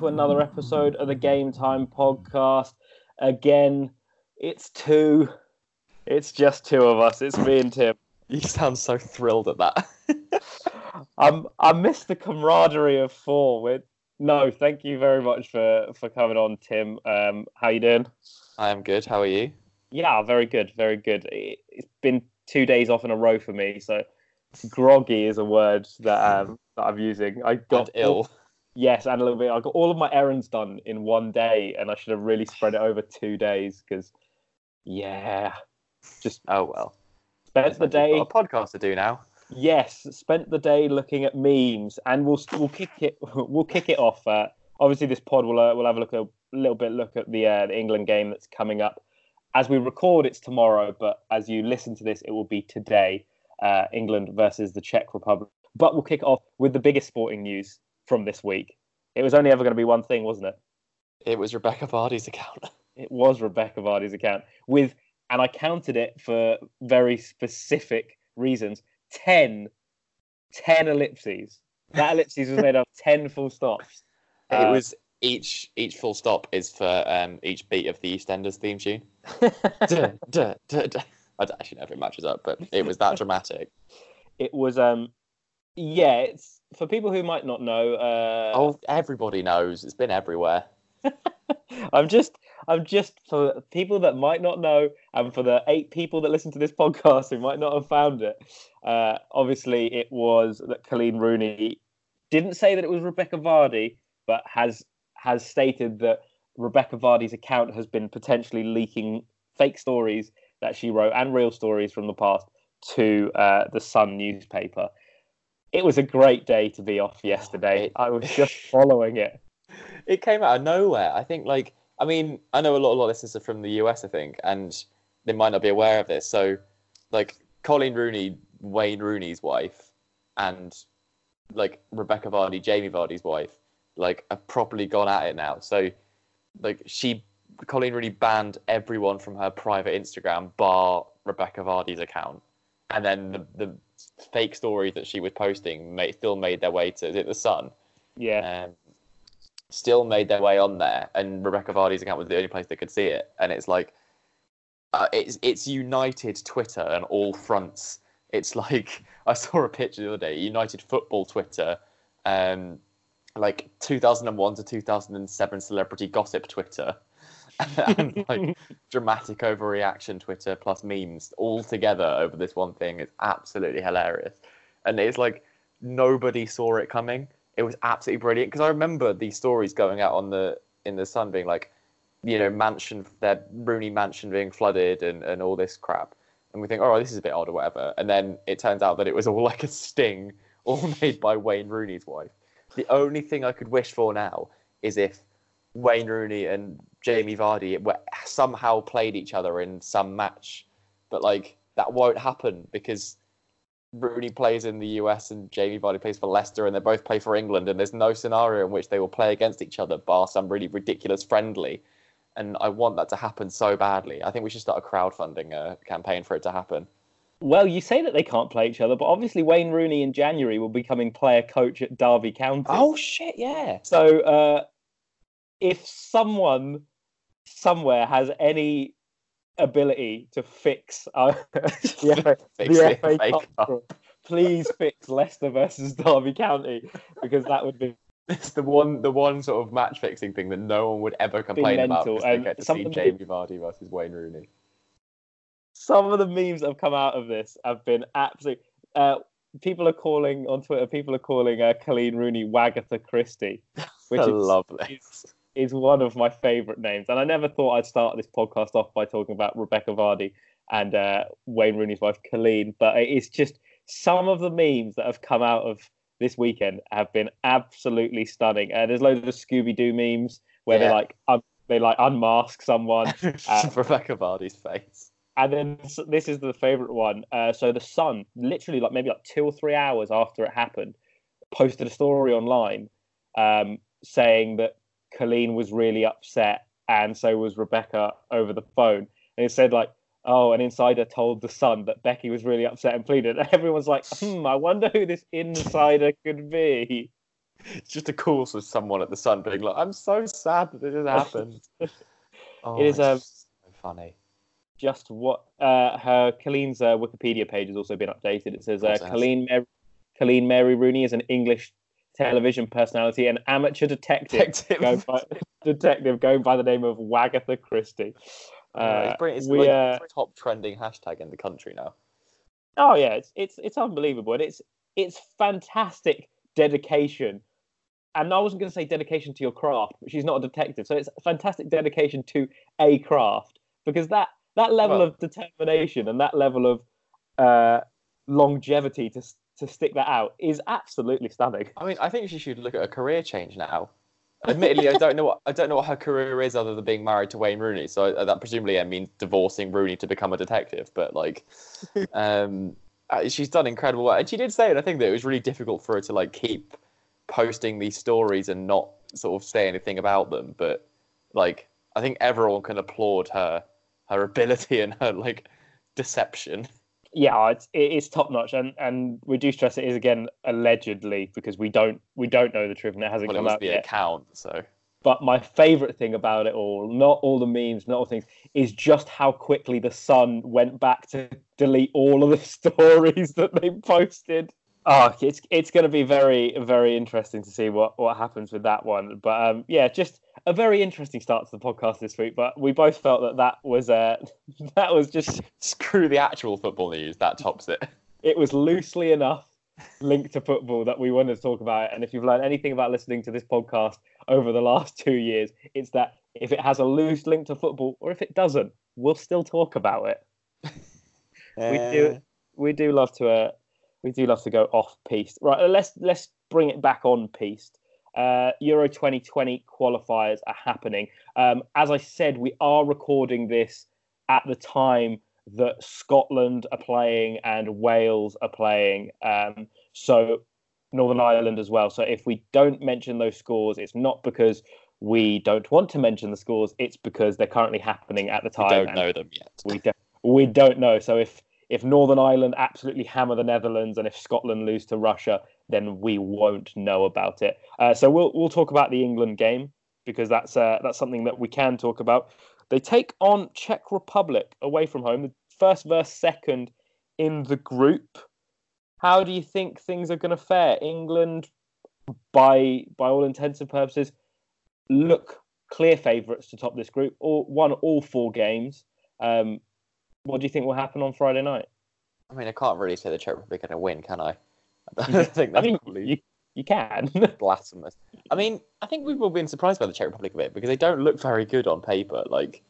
Hello and welcome to another episode of the Game Time podcast. Again, it's two. It's just two of us. It's me and Tim. You sound so thrilled at that. I'm I miss the camaraderie of four. With no, thank you very much for for coming on, Tim. Um, how you doing? I am good. How are you? Yeah, very good, very good. It, it's been two days off in a row for me, so groggy is a word that um that I'm using. I got And ill. Yes, and a little bit. I got all of my errands done in one day, and I should have really spread it over two days because, yeah, just Oh well. spent the day. Got a podcast to do now. Yes, spent the day looking at memes, and we'll we'll kick it we'll kick it off. Uh, obviously, this pod will uh, we'll have a look a little bit look at the uh, the England game that's coming up. As we record, it's tomorrow, but as you listen to this, it will be today. Uh, England versus the Czech Republic. But we'll kick off with the biggest sporting news from this week. It was only ever going to be one thing, wasn't it? It was Rebekah Vardy's account. It was Rebekah Vardy's account with, and I counted it for very specific reasons 10, 10 ellipses. That ellipses was made of 10 full stops. it Uh, was each each full stop is for um, each beat of the EastEnders theme tune. Duh, duh, duh. I don't actually know if it matches up, but it was that dramatic. it was, um, yeah, it's for people who might not know. Uh, Oh, everybody knows. It's been everywhere. I'm just, I'm just for people that might not know, and for the eight people that listen to this podcast who might not have found it. Uh, obviously, it was that Colleen Rooney didn't say that it was Rebekah Vardy, but has has stated that Rebekah Vardy's account has been potentially leaking fake stories that she wrote and real stories from the past to uh, the Sun newspaper. It was a great day to be off yesterday. I was just following it. It came out of nowhere. I think, like, I mean, I know a lot, a lot of listeners are from the US, I think, and they might not be aware of this. So, like, Colleen Rooney, Wayne Rooney's wife, and like Rebekah Vardy, Jamie Vardy's wife, like, have properly gone at it now. So, like, she, Colleen Rooney banned everyone from her private Instagram, bar Rebekah Vardy's account, and then the, the fake stories that she was posting made, still made their way to is it the Sun Yeah. um, still made their way on there, and Rebekah Vardy's account was the only place they could see it. And it's like, uh, it's it's united Twitter on all fronts. It's like I saw a picture the other day, United Football Twitter, um, like 2001 to 2007 celebrity gossip Twitter, and like dramatic overreaction Twitter plus memes all together over this one thing. is absolutely hilarious, and it's like nobody saw it coming. It was absolutely brilliant because I remember these stories going out on the in the Sun being like, you know, mansion their Rooney mansion being flooded and, and all this crap, and we think, oh, this is a bit odd or whatever, and then it turns out that it was all like a sting, all made by Wayne Rooney's wife. The only thing I could wish for now is if Wayne Rooney and Jamie Vardy were somehow played each other in some match, but like that won't happen because Rooney plays in the US and Jamie Vardy plays for Leicester, and they both play for England, and there's no scenario in which they will play against each other, bar some really ridiculous friendly. And I want that to happen so badly. I think we should start a crowdfunding uh, campaign for it to happen. Well, you say that they can't play each other, but obviously Wayne Rooney in January will be becoming player coach at Derby County. Oh shit! Yeah. So uh, if someone somewhere has any ability to fix uh, the Fix the FA Cup, Cup. please fix Leicester versus Derby County because that would be It's the one, the one sort of match fixing thing that no one would ever complain about because they get to see Jamie Vardy versus Wayne Rooney. some of the memes that have come out of this have been absolute. Uh, people are calling on Twitter. People are calling uh, Colleen Rooney Wagatha Christie, which is, Lovely. is is one of my favourite names. And I never thought I'd start this podcast off by talking about Rebekah Vardy and uh, Wayne Rooney's wife Colleen, but it's just some of the memes that have come out of this weekend have been absolutely stunning. Uh, there's loads of Scooby Doo memes where they Yeah. like un- they like unmask someone. Uh, Rebekah Vardy's face. And then this is the favorite one. Uh, so the Sun, literally like maybe like two or three hours after it happened, posted a story online um, saying that Colleen was really upset, and so was Rebekah over the phone. And it said like, "Oh, an insider told the Sun that Becky was really upset and pleaded." And everyone's like, "Hmm, I wonder who this insider could be." it's just a course with someone at the Sun being like, "I'm so sad that this has happened." oh, It is, um, so funny. just what uh, her Colleen's uh, Wikipedia page has also been updated. It says uh. Colleen, Mar- Colleen Mary Rooney is an English television personality and amateur detective, Detective. going by, detective going by the name of Wagatha Christie. Uh, Uh, it's. We, uh, the top trending hashtag in the country now. Oh yeah, it's it's it's unbelievable, and it's it's fantastic dedication. And I wasn't going to say dedication to your craft, but she's not a detective, so it's fantastic dedication to a craft because that that level Well- of determination and that level of uh, longevity to to stick that out is absolutely stunning. I mean, I think she should look at a career change now. Admittedly, I don't know what I don't know what her career is other than being married to Wayne Rooney. So uh, that presumably I means divorcing Rooney to become a detective. But like, um, uh, she's done incredible work, and she did say, and I think that it was really difficult for her to like keep posting these stories and not sort of say anything about them. But like, I think everyone can applaud her her ability and her like deception. Yeah, it's it is top notch, and and we do stress it is again allegedly because we don't we don't know the truth and it hasn't Well, it come was out the yet. account, so But my favorite thing about it all, not all the memes, not all things, is just how quickly the Sun went back to delete all of the stories that they posted. Oh, it's it's going to be very very interesting to see what what happens with that one. But um, yeah, just a very interesting start to the podcast this week. But we both felt that that was uh, that was just screw the actual football news. That tops it. it was loosely enough linked to football that we wanted to talk about it. And if you've learned anything about listening to this podcast over the last two years, it's that if it has a loose link to football or if it doesn't, we'll still talk about it. We do we do love to uh, we do love to go off piste. Right, let's let's bring it back on piste. Uh, Euro 2020 qualifiers are happening. Um, as I said, we are recording this at the time that Scotland are playing and Wales are playing. Um, so Northern Ireland as well. So if we don't mention those scores, it's not because we don't want to mention the scores. It's because they're currently happening at the time. We don't know them yet. we do- we don't know. So if if Northern Ireland absolutely hammer the Netherlands and if Scotland lose to Russia, then we won't know about it. Uh, so we'll we'll talk about the England game because that's uh, that's something that we can talk about. They take on Czech Republic away from home, the first versus second in the group. How do you think things are going to fare? England, by by all intents and purposes, look clear favourites to top this group. All won all four games. Um, what do you think will happen on Friday night? I mean, I can't really say the Czech Republic are going to win, can I? I don't think I that's mean, probably you you can. blasphemous. I mean, I think we've all been surprised by the Czech Republic a bit because they don't look very good on paper. Like,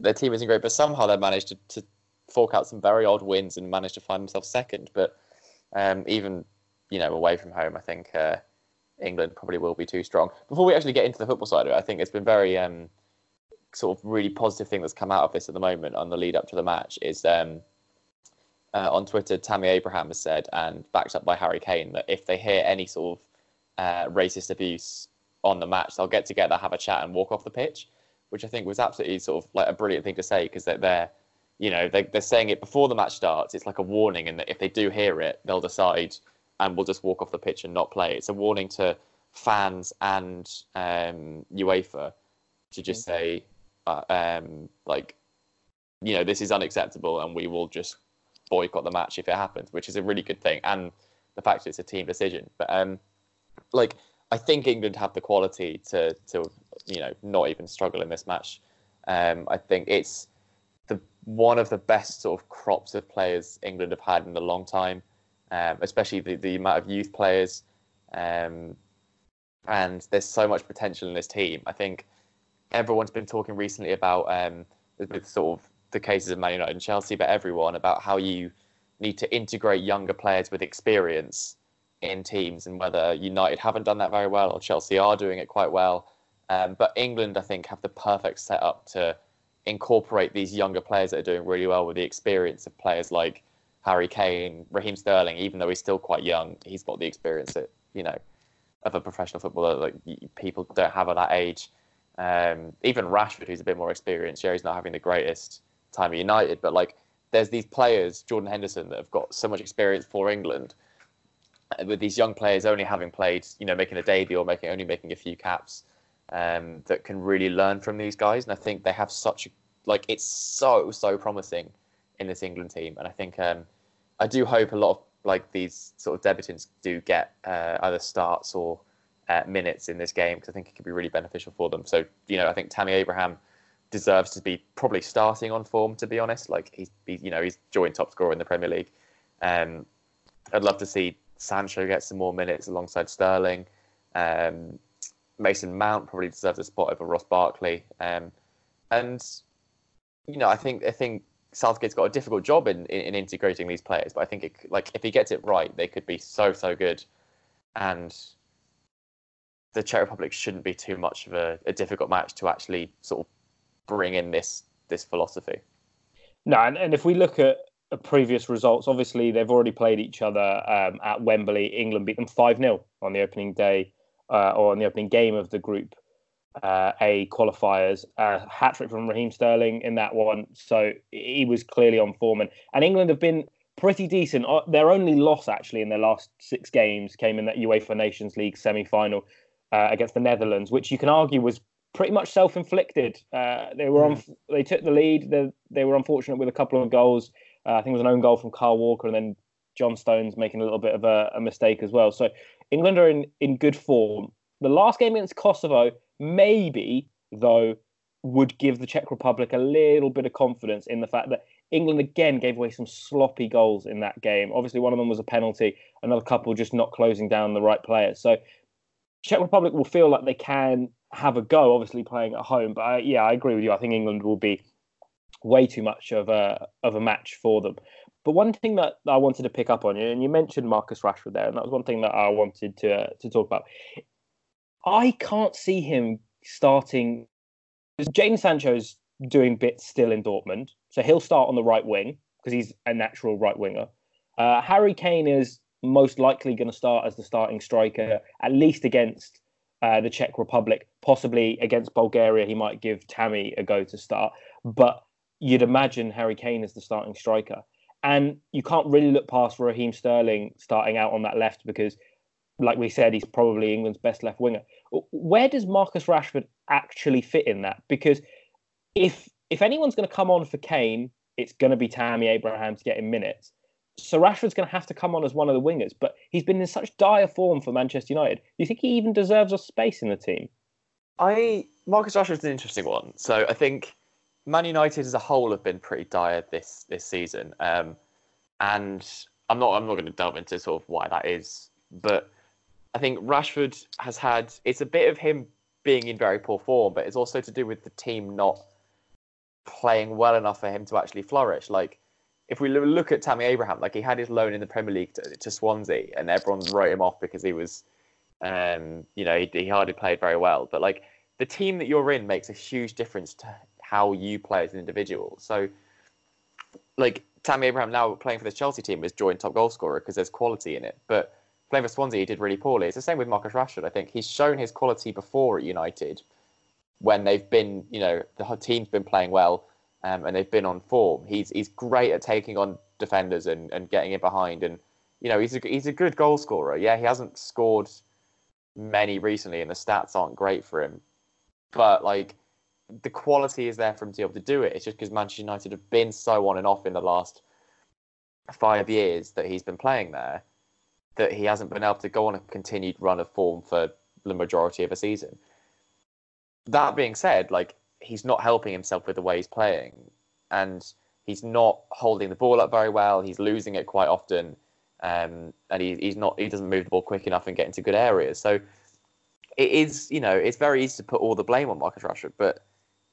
their team isn't great, but somehow they managed to, to fork out some very odd wins and managed to find themselves second. But um, even, you know, away from home, I think uh, England probably will be too strong. Before we actually get into the football side of it, I think it's been very um, sort of really positive thing that's come out of this at the moment on the lead up to the match is um, uh, on Twitter, Tammy Abraham has said, and backed up by Harry Kane, that if they hear any sort of uh, racist abuse on the match, they'll get together, have a chat, and walk off the pitch, which I think was absolutely sort of like a brilliant thing to say because they're, they're, you know, they, they're saying it before the match starts. It's like a warning, and that if they do hear it, they'll decide and we'll just walk off the pitch and not play. It's a warning to fans and um, UEFA to just say, uh, um, like, you know, this is unacceptable, and we will just boycott the match if it happens, which is a really good thing. And the fact that it's a team decision, but um, like I think England have the quality to to you know not even struggle in this match. Um, I think it's the one of the best sort of crops of players England have had in a long time, um, especially the, the amount of youth players. Um, and there's so much potential in this team. I think everyone's been talking recently about um, with, sort of the cases of Man United and Chelsea, but everyone about how you need to integrate younger players with experience in teams, and whether United haven't done that very well or Chelsea are doing it quite well. Um, but England, I think, have the perfect setup to incorporate these younger players that are doing really well with the experience of players like Harry Kane, Raheem Sterling. Even though he's still quite young, he's got the experience that you know of a professional footballer like people don't have at that age. Um, even Rashford, who's a bit more experienced, yeah, he's not having the greatest time at United, but like there's these players, Jordan Henderson, that have got so much experience for England, with these young players only having played, you know, making a debut or making only making a few caps, um, that can really learn from these guys. And I think they have such a, like it's so so promising in this England team. And I think um, I do hope a lot of like these sort of debutants do get uh, either starts or uh, minutes in this game because I think it could be really beneficial for them. So you know, I think Tammy Abraham deserves to be probably starting on form. To be honest, like he's, he's you know he's joint top scorer in the Premier League. Um, I'd love to see Sancho get some more minutes alongside Sterling. Um, Mason Mount probably deserves a spot over Ross Barkley. Um, and you know, I think I think Southgate's got a difficult job in, in, in, integrating these players, but I think it, like if he gets it right, they could be so so good, and the Czech Republic shouldn't be too much of a, a difficult match to actually sort of bring in this this philosophy. No, and, and if we look at previous results, obviously they've already played each other um, at Wembley. England beat them five 0 on the opening day uh, or on the opening game of the Group uh, A qualifiers. Uh, Hat trick from Raheem Sterling in that one, so he was clearly on form. And, and England have been pretty decent. Uh, their only loss actually in their last six games came in that UEFA Nations League semi final uh, against the Netherlands, which you can argue was pretty much self-inflicted. Uh, they were on. Hmm. They took the lead. They, they were unfortunate with a couple of goals. Uh, I think it was an own goal from Kyle Walker, and then John Stones making a little bit of a, a, mistake as well. So England are in, in good form. The last game against Kosovo, maybe though, would give the Czech Republic a little bit of confidence in the fact that England again gave away some sloppy goals in that game. Obviously, one of them was a penalty. Another couple just not closing down the right players. So Czech Republic will feel like they can have a go, obviously playing at home. But I, yeah, I agree with you. I think England will be way too much of a of a match for them. But one thing that I wanted to pick up on you, and you mentioned Marcus Rashford there, and that was one thing that I wanted to uh, to talk about. I can't see him starting. Jadon Sancho's doing bits still in Dortmund, so he'll start on the right wing because he's a natural right winger. Uh, Harry Kane is most likely going to start as the starting striker, at least against uh, the Czech Republic. Possibly against Bulgaria, he might give Tammy a go to start. But you'd imagine Harry Kane as the starting striker. And you can't really look past Raheem Sterling starting out on that left because, like we said, he's probably England's best left winger. Where does Marcus Rashford actually fit in that? Because if if anyone's going to come on for Kane, it's going to be Tammy Abraham to get in minutes. So Rashford's going to have to come on as one of the wingers, but he's been in such dire form for Manchester United. Do you think he even deserves a space in the team? I Marcus Rashford's an interesting one. So I think Man United as a whole have been pretty dire this this season, um, and I'm not I'm not going to delve into sort of why that is, but I think Rashford has had it's a bit of him being in very poor form, but it's also to do with the team not playing well enough for him to actually flourish. Like if we look at Tammy Abraham, like he had his loan in the Premier League to, to Swansea, and everyone wrote him off because he was, um, you know, he, he hardly played very well. But like the team that you're in makes a huge difference to how you play as an individual. So, like Tammy Abraham now playing for this Chelsea team is joint top goal scorer because there's quality in it. But playing for Swansea, he did really poorly. It's the same with Marcus Rashford. I think he's shown his quality before at United when they've been, you know, the team's been playing well um, and they've been on form. He's he's great at taking on defenders and, and getting in behind. And you know, he's a, he's a good goal scorer. Yeah, he hasn't scored many recently, and the stats aren't great for him. But like the quality is there for him to be able to do it. It's just because Manchester United have been so on and off in the last five years that he's been playing there that he hasn't been able to go on a continued run of form for the majority of a season. That being said, like he's not helping himself with the way he's playing, and he's not holding the ball up very well. He's losing it quite often, um, and he, he's not he doesn't move the ball quick enough and get into good areas. So it is you know it's very easy to put all the blame on Marcus Rashford, but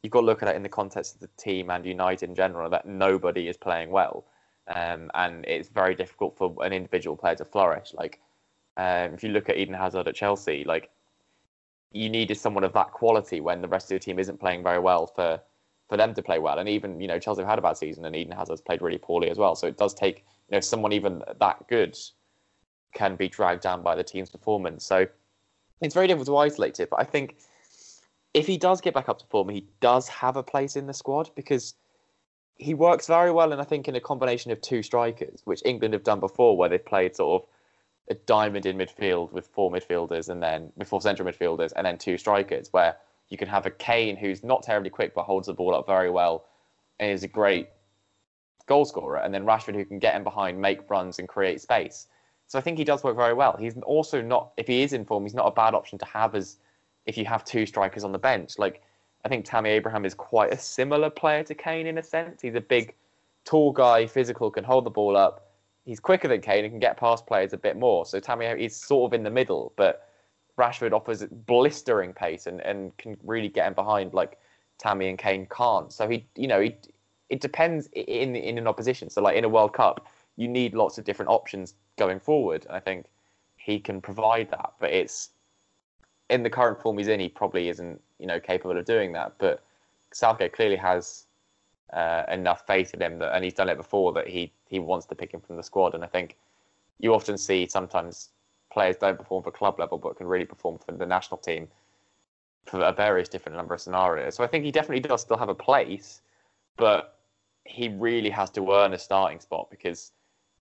you've got to look at it in the context of the team and United in general that nobody is playing well, um, and it's very difficult for an individual player to flourish. Like um, if you look at Eden Hazard at Chelsea, like you needed someone of that quality when the rest of the team isn't playing very well for for them to play well. And even you know Chelsea have had a bad season, and Eden Hazard's played really poorly as well. So it does take you know someone even that good can be dragged down by the team's performance. So it's very difficult to isolate it. But I think if he does get back up to form, he does have a place in the squad because he works very well. And I think in a combination of two strikers, which England have done before, where they've played sort of a diamond in midfield with four midfielders and then with four central midfielders and then two strikers, where you can have a Kane who's not terribly quick but holds the ball up very well and is a great goal scorer, and then Rashford who can get in behind, make runs, and create space. So I think he does work very well. He's also not, if he is in form, he's not a bad option to have as if you have two strikers on the bench. Like I think Tammy Abraham is quite a similar player to Kane in a sense. He's a big, tall guy, physical, can hold the ball up. He's quicker than Kane and can get past players a bit more. So Tammy is sort of in the middle, but Rashford offers blistering pace and, and can really get in behind like Tammy and Kane can't. So he, you know, he, it depends in in an opposition. So like in a World Cup, you need lots of different options going forward. and I think he can provide that, but it's in the current form he's in, he probably isn't, you know, capable of doing that. But Southgate clearly has uh, enough faith in him that, and he's done it before that he he wants to pick him from the squad. And I think you often see sometimes players don't perform for club level, but can really perform for the national team for a various different number of scenarios. So I think he definitely does still have a place, but he really has to earn a starting spot because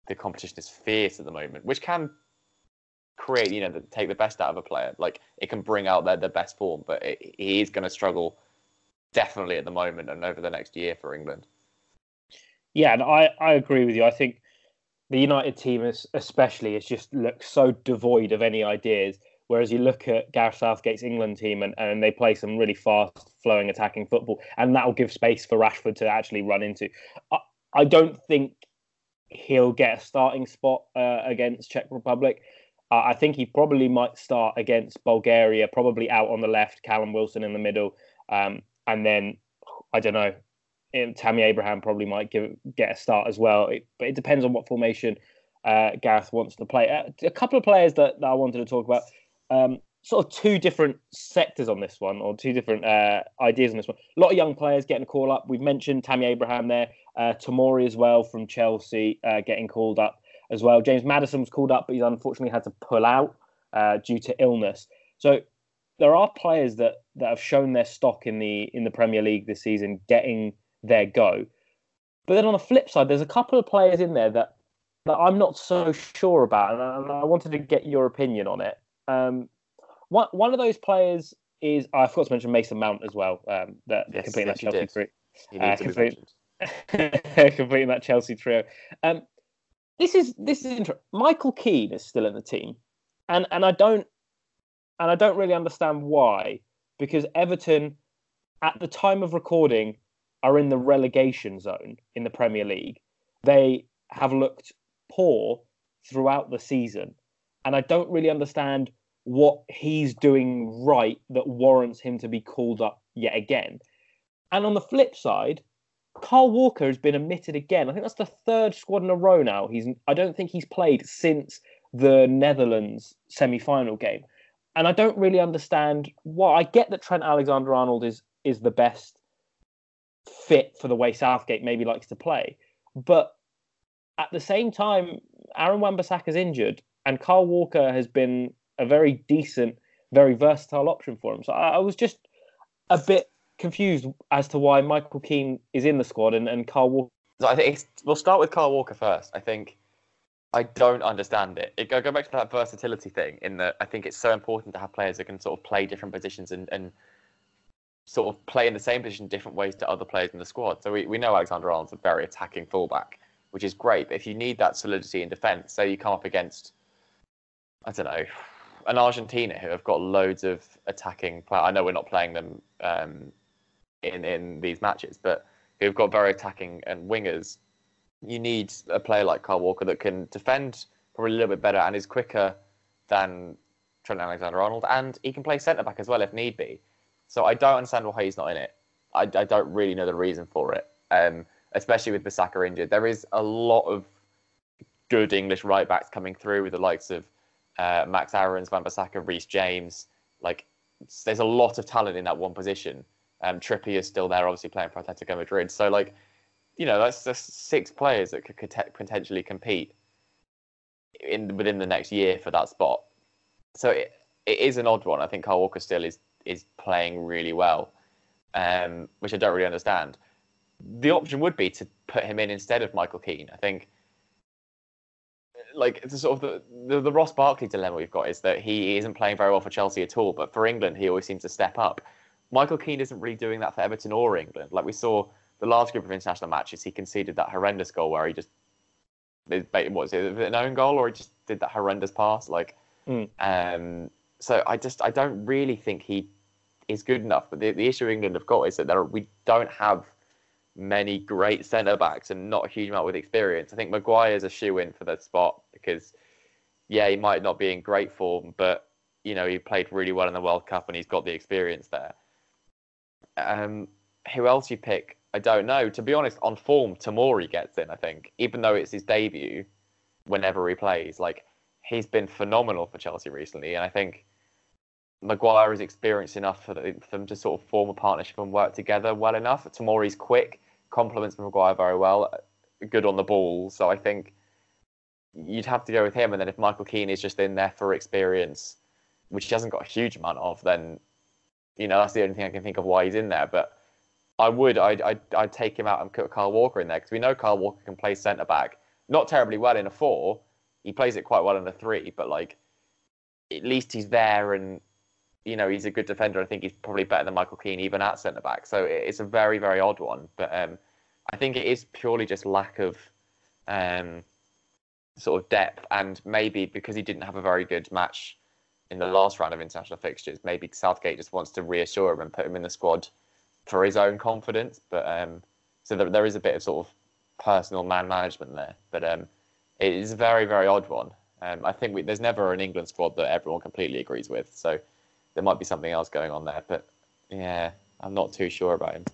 the competition is fierce at the moment, which can create, you know, the, take the best out of a player. Like it can bring out their, their best form, but it, he is going to struggle definitely at the moment and over the next year for England. Yeah, and I, I agree with you. I think the United team, is, especially, has just looked so devoid of any ideas. Whereas you look at Gareth Southgate's England team and, and they play some really fast flowing attacking football, and that will give space for Rashford to actually run into. I, I don't think he'll get a starting spot uh, against Czech Republic. Uh, I think he probably might start against Bulgaria, probably out on the left, Callum Wilson in the middle, um, and then I don't know. Tammy Abraham probably might give get a start as well, it, but it depends on what formation uh, Gareth wants to play. Uh, a couple of players that, that I wanted to talk about um, sort of two different sectors on this one, or two different uh, ideas on this one. A lot of young players getting a call up. We've mentioned Tammy Abraham there, uh, Tomori as well from Chelsea uh, getting called up as well. James Maddison was called up, but he's unfortunately had to pull out uh, due to illness. So there are players that that have shown their stock in the in the Premier League this season, getting their go. But then on the flip side, there's a couple of players in there that that I'm not so sure about, and I, and I wanted to get your opinion on it. Um, one one of those players is I forgot to mention Mason Mount as well. Um, that yes, completing yes, that Chelsea trio, uh, complete, completing that Chelsea trio. Um, this is this is interesting. Michael Keane is still in the team, and and I don't and I don't really understand why because Everton at the time of recording are in the relegation zone in the Premier League. They have looked poor throughout the season, and I don't really understand what he's doing right that warrants him to be called up yet again. And on the flip side, Kyle Walker has been omitted again. I think that's the third squad in a row now. He's I don't think he's played since the Netherlands semi-final game. And I don't really understand why. I get that Trent Alexander-Arnold is is the best fit for the way Southgate maybe likes to play. But at the same time, Aaron Wan-Bissaka's injured and Kyle Walker has been a very decent, very versatile option for him. So I, I was just a bit confused as to why Michael Keane is in the squad and, and Kyle Walker. So I think we'll start with Kyle Walker first. I think I don't understand it. it. Go go back to that versatility thing. In that, I think it's so important to have players that can sort of play different positions and, and sort of play in the same position different ways to other players in the squad. So we, we know Alexander Arnold's a very attacking fullback, which is great. But if you need that solidity in defence, say you come up against, I don't know, an Argentina who have got loads of attacking. players. I know we're not playing them um, in in these matches, but who've got very attacking and wingers. You need a player like Kyle Walker that can defend probably a little bit better and is quicker than Trent Alexander-Arnold, and he can play centre back as well if need be. So I don't understand why he's not in it. I, I don't really know the reason for it, um, especially with Bissaka injured. There is a lot of good English right backs coming through with the likes of uh, Max Aarons, Wan-Bissaka, Reece James. Like, there's a lot of talent in that one position. Um, is still there, obviously playing for Atletico Madrid. So, like, you know, that's just six players that could, potentially compete in within the next year for that spot. So it, it is an odd one. I think Kyle Walker still is is playing really well, um, which I don't really understand. The option would be to put him in instead of Michael Keane. I think like it's sort of the, the, the Ross Barkley dilemma we've got is that he isn't playing very well for Chelsea at all, but for England he always seems to step up. Michael Keane isn't really doing that for Everton or England. Like we saw the last group of international matches, he conceded that horrendous goal where he just what was it an own goal or he just did that horrendous pass like mm. um so I just I don't really think he is good enough. But the, the issue England have got is that there, we don't have many great centre backs and not a huge amount with experience. I think Maguire is a shoe in for that spot because, yeah, he might not be in great form, but you know he played really well in the World Cup and he's got the experience there. Um, who else you pick? I don't know. To be honest, on form, Tomori gets in. I think, even though it's his debut, whenever he plays, like he's been phenomenal for Chelsea recently, and I think Maguire is experienced enough for them to sort of form a partnership and work together well enough. Tomori's quick, complements Maguire very well, good on the ball. So I think you'd have to go with him. And then if Michael Keane is just in there for experience, which he hasn't got a huge amount of, then you know that's the only thing I can think of why he's in there. But I would, I'd, I'd, I'd take him out and put Kyle Walker in there because we know Kyle Walker can play centre back, not terribly well in a four. He plays it quite well in a three, but like at least he's there and you know, he's a good defender. I think he's probably better than Michael Keane even at centre back. So it's a very, very odd one. But um, I think it is purely just lack of um, sort of depth, and maybe because he didn't have a very good match in the last round of international fixtures, maybe Southgate just wants to reassure him and put him in the squad for his own confidence. But um, so there, there is a bit of sort of personal man management there. But um, it is a very, very odd one. Um, I think we, there's never an England squad that everyone completely agrees with. So there might be something else going on there. But yeah, I'm not too sure about him.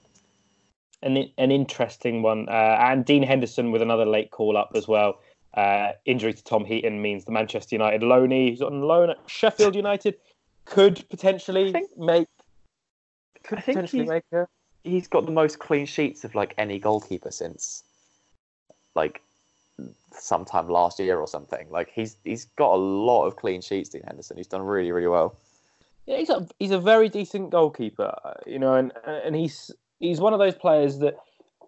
An an interesting one, uh, and Dean Henderson with another late call up as well. Uh, injury to Tom Heaton means the Manchester United loanee, who's on loan at Sheffield United, could potentially make. Could potentially make a. He's got the most clean sheets of like any goalkeeper since, like, sometime last year or something. Like he's he's got a lot of clean sheets. Dean Henderson. He's done really really well. Yeah, he's a he's a very decent goalkeeper, you know, and and he's he's one of those players that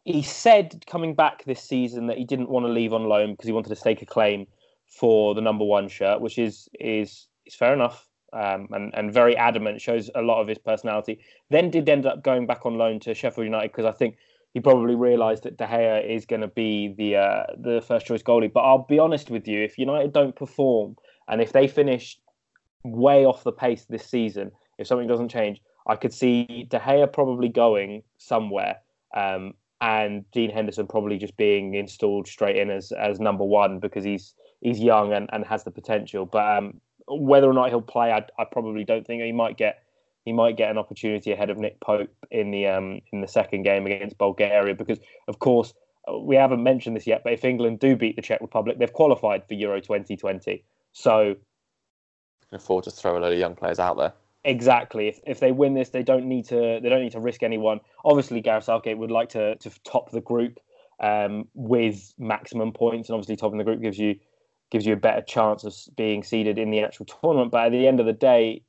he said coming back this season that he didn't want to leave on loan because he wanted to stake a claim for the number one shirt, which is is is fair enough. Um, and and very adamant, shows a lot of his personality. Then did end up going back on loan to Sheffield United because I think he probably realised that De Gea is going to be the uh, the first choice goalie. But I'll be honest with you, if United don't perform and if they finish way off the pace this season. If something doesn't change, I could see De Gea probably going somewhere, um, and Dean Henderson probably just being installed straight in as as number one because he's he's young and, and has the potential. But um, whether or not he'll play, I, I probably don't think he might get he might get an opportunity ahead of Nick Pope in the um, in the second game against Bulgaria because of course we haven't mentioned this yet, but if England do beat the Czech Republic, they've qualified for Euro 2020. So can afford to throw a load of young players out there. Exactly. If, if they win this, they don't need to they don't need to risk anyone. Obviously, Gareth Southgate would like to to top the group um, with maximum points, and obviously topping the group gives you gives you a better chance of being seeded in the actual tournament. But at the end of the day,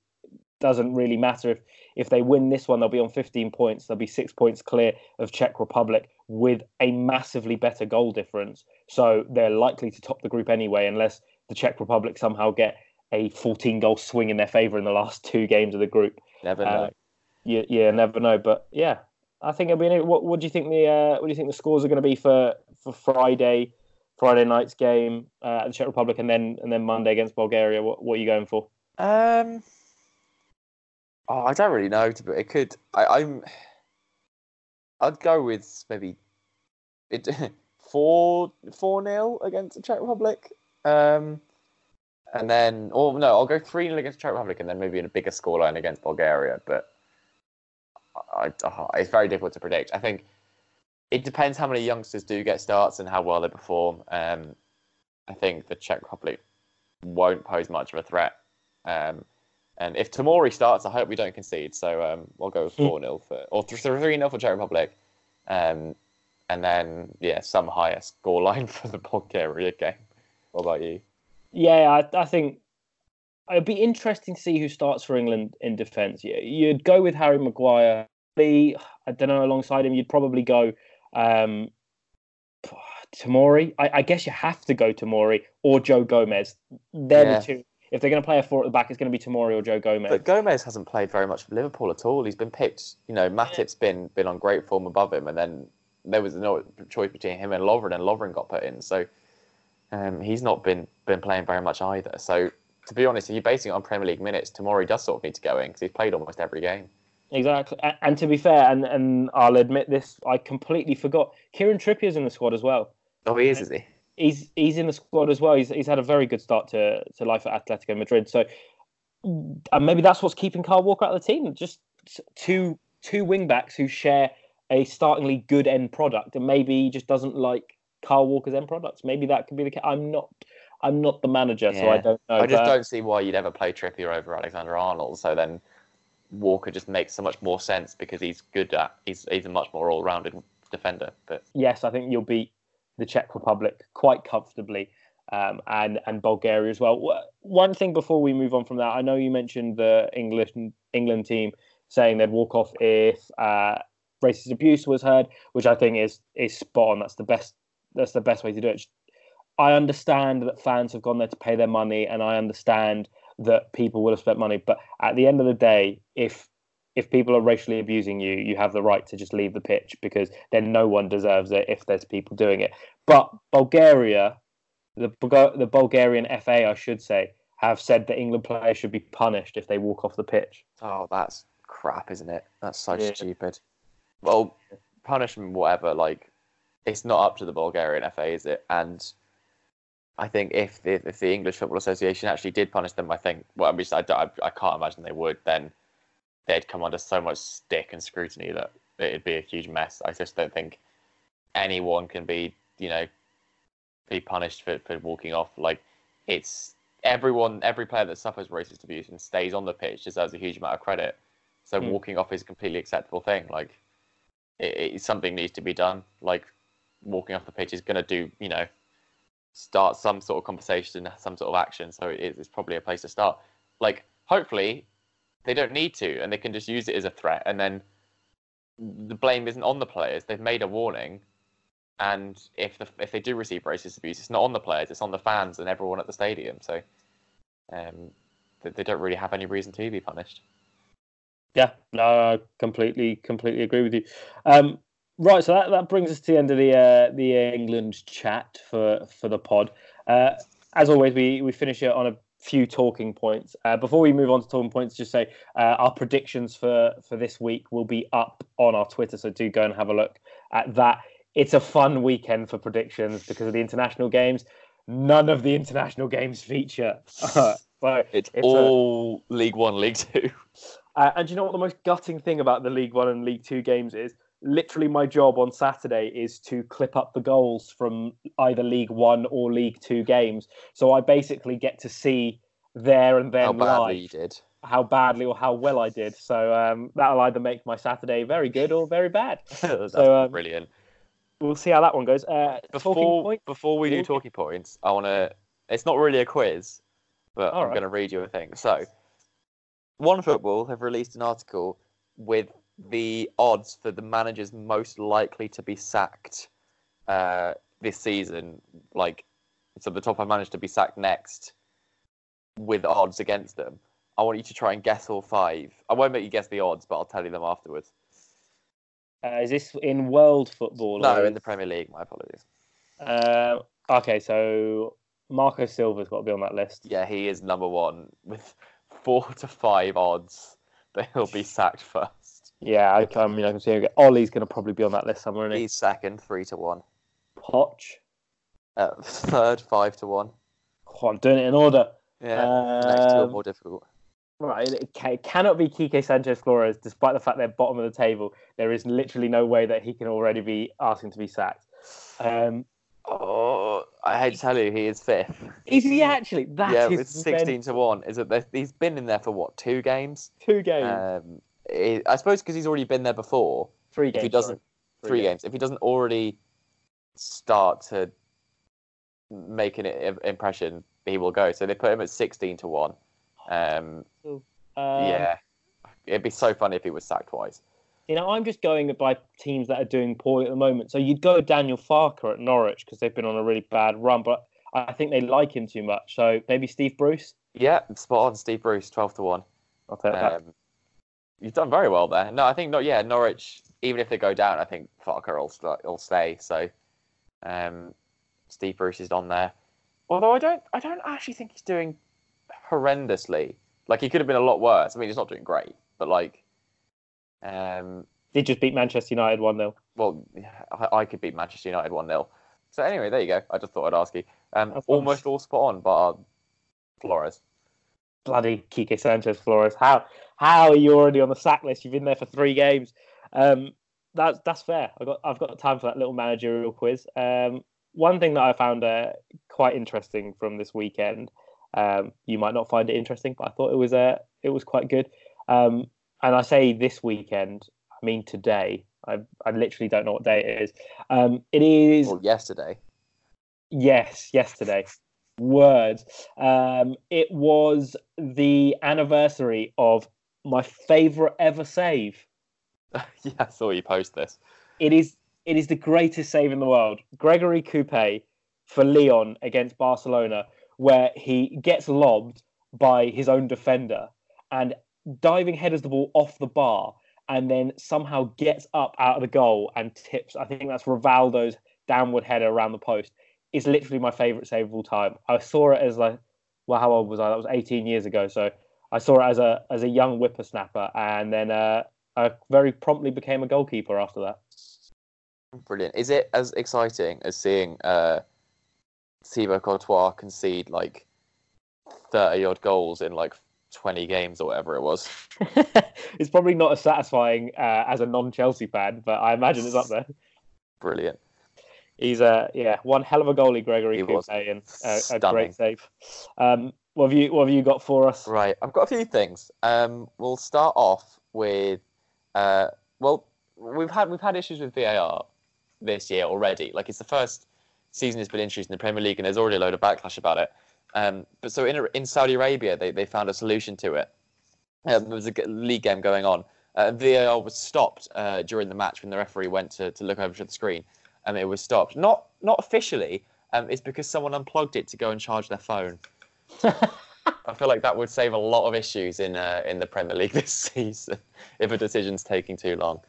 doesn't really matter if if they win this one, they'll be on 15 points. They'll be six points clear of Czech Republic with a massively better goal difference. So they're likely to top the group anyway, unless the Czech Republic somehow get a 14 goal swing in their favour in the last two games of the group. Never uh, know. Uh, yeah, yeah, never know. But yeah, I think it'll be. What, what do you think the uh, What do you think the scores are going to be for for Friday, Friday night's game uh, at the Czech Republic, and then and then Monday against Bulgaria? What What are you going for? Um. Oh, I don't really know. but it could. I, I'm. I'd go with maybe it four four nil against the Czech Republic. Um, and then, or no, I'll go 3 0 against the Czech Republic and then maybe in a bigger scoreline against Bulgaria. But I, I, it's very difficult to predict. I think it depends how many youngsters do get starts and how well they perform. Um, I think the Czech Republic won't pose much of a threat. Um, and if Tomori starts, I hope we don't concede. So um, we'll go 4 0 for, or 3 0 for Czech Republic. Um, and then, yeah, some higher scoreline for the Bulgaria game. What about you? Yeah, I, I think it'd be interesting to see who starts for England in defence. You'd go with Harry Maguire. I don't know, alongside him, you'd probably go. Um, Tomori. I, I guess you have to go Tomori or Joe Gomez. They're Yeah. the two. If they're going to play a four at the back, it's going to be Tomori or Joe Gomez. But Gomez hasn't played very much for Liverpool at all. He's been picked. You know, Matip's been been on great form above him, and then there was no choice between him and Lovren, and Lovren got put in. So um, he's not been been playing very much either. So to be honest, if you're basing it on Premier League minutes, Tomori does sort of need to go in because he's played almost every game. Exactly. And to be fair, and, and I'll admit this, I completely forgot. Kieran Trippier's in the squad as well. Oh, he is, is he? He's he's in the squad as well. He's he's had a very good start to, to life at Atletico Madrid. So and maybe that's what's keeping Kyle Walker out of the team. Just two two wing backs who share a startlingly good end product, and maybe he just doesn't like Kyle Walker's end products. Maybe that could be the case. I'm not I'm not the manager, so I don't know. I just but- don't see why you'd ever play Trippier over Alexander Arnold. So then Walker just makes so much more sense because he's good at he's he's a much more all-rounded defender. But yes, I think you'll beat the Czech Republic quite comfortably, um, and and Bulgaria as well. One thing before we move on from that, I know you mentioned the English England team saying they'd walk off if uh, racist abuse was heard, which I think is is spot on. That's the best. That's the best way to do it. I understand that fans have gone there to pay their money, and I understand that people will have spent money. But at the end of the day, if if people are racially abusing you, you have the right to just leave the pitch because then no one deserves it if there's people doing it. But Bulgaria, the the Bulgarian FA, I should say, have said that England players should be punished if they walk off the pitch. oh, that's crap, isn't it? That's so Yeah. stupid. Well, punishment, whatever. Like, it's not up to the Bulgarian FA, is it? And I think if the, if the English Football Association actually did punish them, I think well, I, mean, I, don't- I, I can't imagine they would. Then they'd come under so much stick and scrutiny that it'd be a huge mess. I just don't think anyone can be, you know, be punished for, for walking off. Like it's everyone, every player that suffers racist abuse and stays on the pitch deserves a huge amount of credit. So Hmm. walking off is a completely acceptable thing. Like it, it, something needs to be done. Like walking off the pitch is going to do, you know, start some sort of conversation, some sort of action. So it, it's probably a place to start. Like hopefully they don't need to, and they can just use it as a threat, and then the blame isn't on the players. They've made a warning, and if the, if they do receive racist abuse, it's not on the players, it's on the fans and everyone at the stadium. So um, they, they don't really have any reason to be punished. Yeah, no, I completely, completely agree with you. Um, right, so that, that brings us to the end of the uh, the England chat for for the pod. Uh, as always, we we finish it on a few talking points. Uh, before we move on to talking points, just say uh, our predictions for for this week will be up on our Twitter, so do go and have a look at that. It's a fun weekend for predictions because of the international games. None of the international games feature. so It's, It's a- all League One, League Two. Uh, and do you know what the most gutting thing about the League One and League Two games is? Literally, my job on Saturday is to clip up the goals from either League One or League Two games. So I basically get to see there and then How badly live you did. how badly or how well I did. So um, that'll either make my Saturday very good or very bad. That's So, um, brilliant. We'll see how that one goes. Uh, Before before we do Talking- talking points, I want to. It's not really a quiz, but All I'm right. going to read you a thing. So, One Football have released an article with the odds for the managers most likely to be sacked uh, this season. Like, so the top five managers to be sacked next, with odds against them. I want you to try and guess all five. I won't make you guess the odds, but I'll tell you them afterwards. Uh, is this in world football? No, or in the Premier League. My apologies. Uh, okay, so Marco Silva's got to be on that list. Yeah, he is number one with four to five odds that he'll be sacked first. Yeah, I, I mean, I can see him. Ole's going to probably be on that list somewhere. Isn't he? He's second, three to one. Poch. Uh, third, five to one. Oh, I'm doing it in order. Yeah, next two are Um, more difficult. Right, it, ca- it cannot be Quique Sanchez Flores, despite the fact they're bottom of the table. There is literally no way that he can already be asking to be sacked. Um, Oh, I hate to tell you, he is fifth. is he actually? That yeah, is it's sixteen to one. Is it? He's been in there for what? Two games. Two games, Um, I suppose because he's already been there before. three games. If he doesn't, sorry. three games. If he doesn't already start to make an impression, he will go. So they put him at sixteen to one. Um, Um, yeah, it'd be so funny if he was sacked twice. You know, I'm just going by teams that are doing poorly at the moment. So you'd go Daniel Farke at Norwich because they've been on a really bad run, but I think they like him too much. So maybe Steve Bruce. Yeah, spot on. Steve Bruce, twelve to one. I'll take that. You've done very well there. No, I think not. Yeah, Norwich. Even if they go down, I think Farke will, st- will stay. So, um, Steve Bruce is on there. Although I don't, I don't actually think he's doing horrendously. Like he could have been a lot worse. I mean, he's not doing great, but like, um, Did just beat Manchester United one 0 well, I, I could beat Manchester United one 0 So anyway, there you go. I just thought I'd ask you. Um, almost all spot on, but Flores. Bloody Quique Sanchez Flores. How how are you already on the sack list? You've been there for three games. Um, that's that's fair. I've got I've got time for that little managerial quiz. Um, one thing that I found uh, quite interesting from this weekend. Um, you might not find it interesting, but I thought it was uh, it was quite good. Um, and I say this weekend, I mean today. I I literally don't know what day it is. Um, it is Well, yesterday. Yes, yesterday. Words. Um, it was the anniversary of my favourite ever save. yeah, I saw you post this. It is it is the greatest save in the world. Gregory Coupet for Lyon against Barcelona, where he gets lobbed by his own defender and diving headers the ball off the bar and then somehow gets up out of the goal and tips. I think that's Rivaldo's downward header around the post. It's literally my favourite save of all time. I saw it as like, well, how old was I? That was 18 years ago. So I saw it as a as a young whippersnapper, and then uh, I very promptly became a goalkeeper after that. Brilliant. Is it as exciting as seeing uh, Thibaut Courtois concede like thirty odd goals in like twenty games or whatever it was? it's probably not as satisfying uh, as a non-Chelsea fan, but I imagine it's up there. Brilliant. He's a yeah, one hell of a goalie, Gregory He Coupet, was. and a, a great save. Um, what have you What have you got for us? Right. I've got a few things. Um, we'll start off with uh, well, we've had we've had issues with VAR this year already. Like it's the first season it's been introduced in the Premier League, and there's already a load of backlash about it. Um, but so in in Saudi Arabia, they, they found a solution to it. Um, there was a league game going on. Uh, VAR was stopped uh, during the match when the referee went to, to look over to the screen. Um, it was stopped. Not not officially. Um, it's because someone unplugged it to go and charge their phone. I feel like that would save a lot of issues in uh, in the Premier League this season if a decision's taking too long.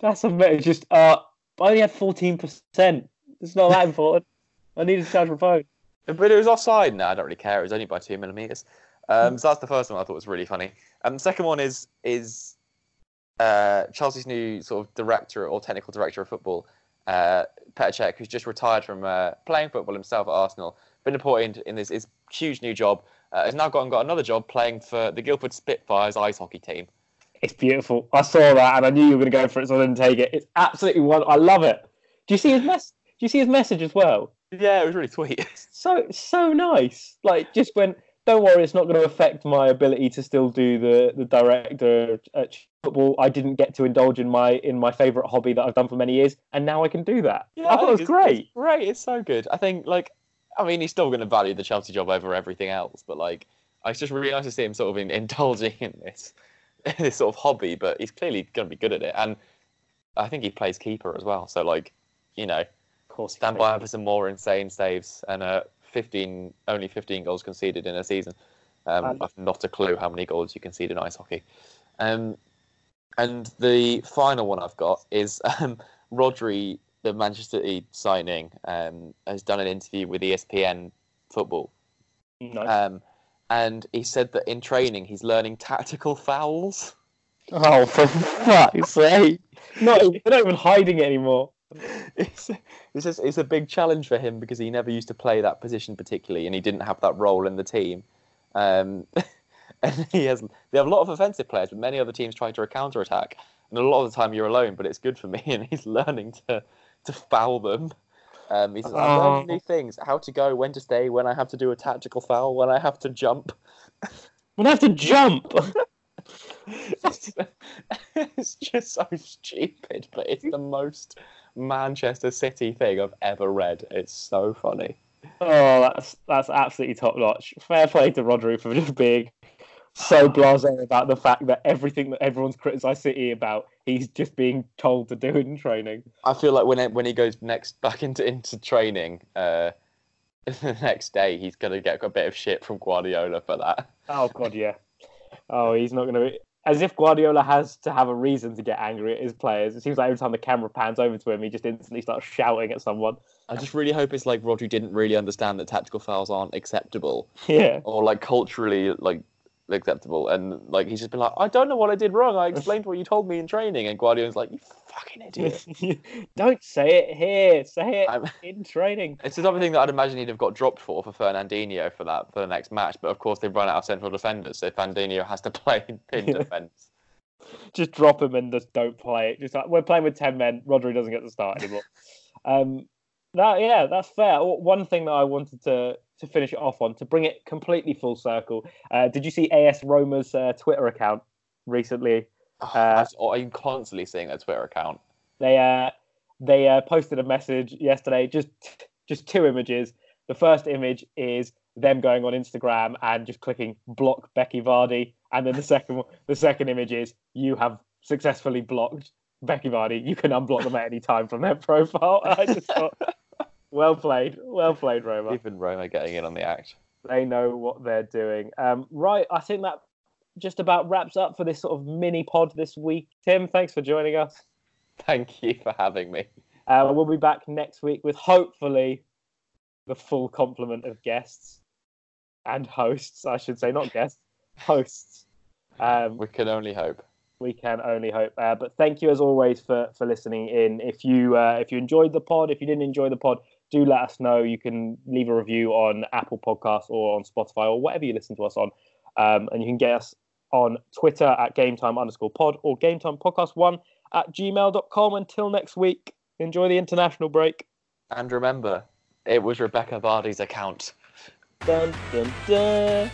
That's a bit of just uh, I only had fourteen percent. It's not that important. I needed to charge my phone. But it was offside. No, I don't really care. It was only by two millimeters. Um, so that's the first one I thought was really funny. Um, the second one is is uh, Chelsea's new sort of director or technical director of football, uh, Petr Cech, who's just retired from uh, playing football himself at Arsenal, been appointed in this, this huge new job. Uh, has now gone and got another job playing for the Guildford Spitfires ice hockey team. It's beautiful. I saw that and I knew you were going to go for it, so I didn't take it. It's absolutely one. I love it. Do you see his mess? Do you see his message as well? Yeah, it was really sweet. So so nice. Like just when. Don't worry, it's not going to affect my ability to still do the the director at football. I didn't get to indulge in my in my favorite hobby that I've done for many years, and now I can do that. Yeah, I thought it was it's- great. It's great. It's so good. I think like, I mean, he's still going to value the Chelsea job over everything else, but like, it's just really nice to see him sort of in, indulging in this this sort of hobby. But he's clearly going to be good at it, and I think he plays keeper as well. So like, you know, Of course, stand by for some more insane saves and uh, 15 only 15 goals conceded in a season. Um, I've not a clue how many goals you concede in ice hockey. Um, and the final one I've got is um, Rodri, the Manchester City signing, um, has done an interview with ESPN Football, Nice. um, and he said that in training he's learning tactical fouls. oh, for fuck's sake! No, they're not even hiding it anymore. it's, it's, just, it's a big challenge for him because he never used to play that position particularly, and he didn't have that role in the team. Um, and he has they have a lot of offensive players, but many other teams try to counter attack, and a lot of the time you're alone. But it's good for me, and he's learning to to foul them. Um, he says, "I'm learning Oh. new things: how to go, when to stay, when I have to do a tactical foul, when I have to jump." When I have to jump. it's, it's just so stupid, but it's the most Manchester City thing I've ever read. It's so funny. Oh, that's that's absolutely top notch. Fair play to Rodri for just being so blasé about the fact that everything that everyone's criticised City about, he's just being told to do in training. I feel like when it, when he goes next back into into training, uh, the next day he's gonna get a bit of shit from Guardiola for that. Oh god, yeah. Oh, he's not going to. Be... As if Guardiola has to have a reason to get angry at his players. It seems like every time the camera pans over to him, he just instantly starts shouting at someone. I just really hope it's like Rodri didn't really understand that tactical fouls aren't acceptable Yeah. or like culturally like acceptable, and like he's just been like, I don't know what I did wrong. I explained what you told me in training, and Guardiola's like, you fucking idiot. Don't say it here. Say it I'm- in training. It's the of thing that I'd imagine he'd have got dropped for for Fernandinho for that for the next match, but of course they've run out of central defenders, so Fernandinho has to play in defence. Just drop him and just don't play it. Just like, we're playing with ten men. Rodri doesn't get to start anymore. um, that yeah, that's fair. One thing that I wanted to to finish it off on to bring it completely full circle. Uh, did you see AS Roma's uh, Twitter account recently? Uh, I'm constantly seeing their Twitter account. They uh they uh, posted a message yesterday, just just two images. The first image is them going on Instagram and just clicking block Becky Vardy, and then the second one, the second image is you have successfully blocked Becky Vardy. You can unblock them at any time from their profile. I just thought, well played, well played, Roma. Even Roma getting in on the act. They know what they're doing. Um, right, I think that just about wraps up for this sort of mini pod this week. Tim, thanks for joining us. Thank you for having me. Uh, we'll be back next week with hopefully the full complement of guests and hosts, I should say, not guests, hosts. Um, We can only hope. we can only hope. Uh, but thank you as always for for listening in. If you uh, if you enjoyed the pod, if you didn't enjoy the pod, do let us know. You can leave a review on Apple Podcasts or on Spotify or whatever you listen to us on, um, and you can get us on Twitter at GameTime underscore Pod or GameTime Podcast One at gmail.com. Until next week, enjoy the international break. And remember, it was Rebekah Vardy's account. Dun, dun, dun.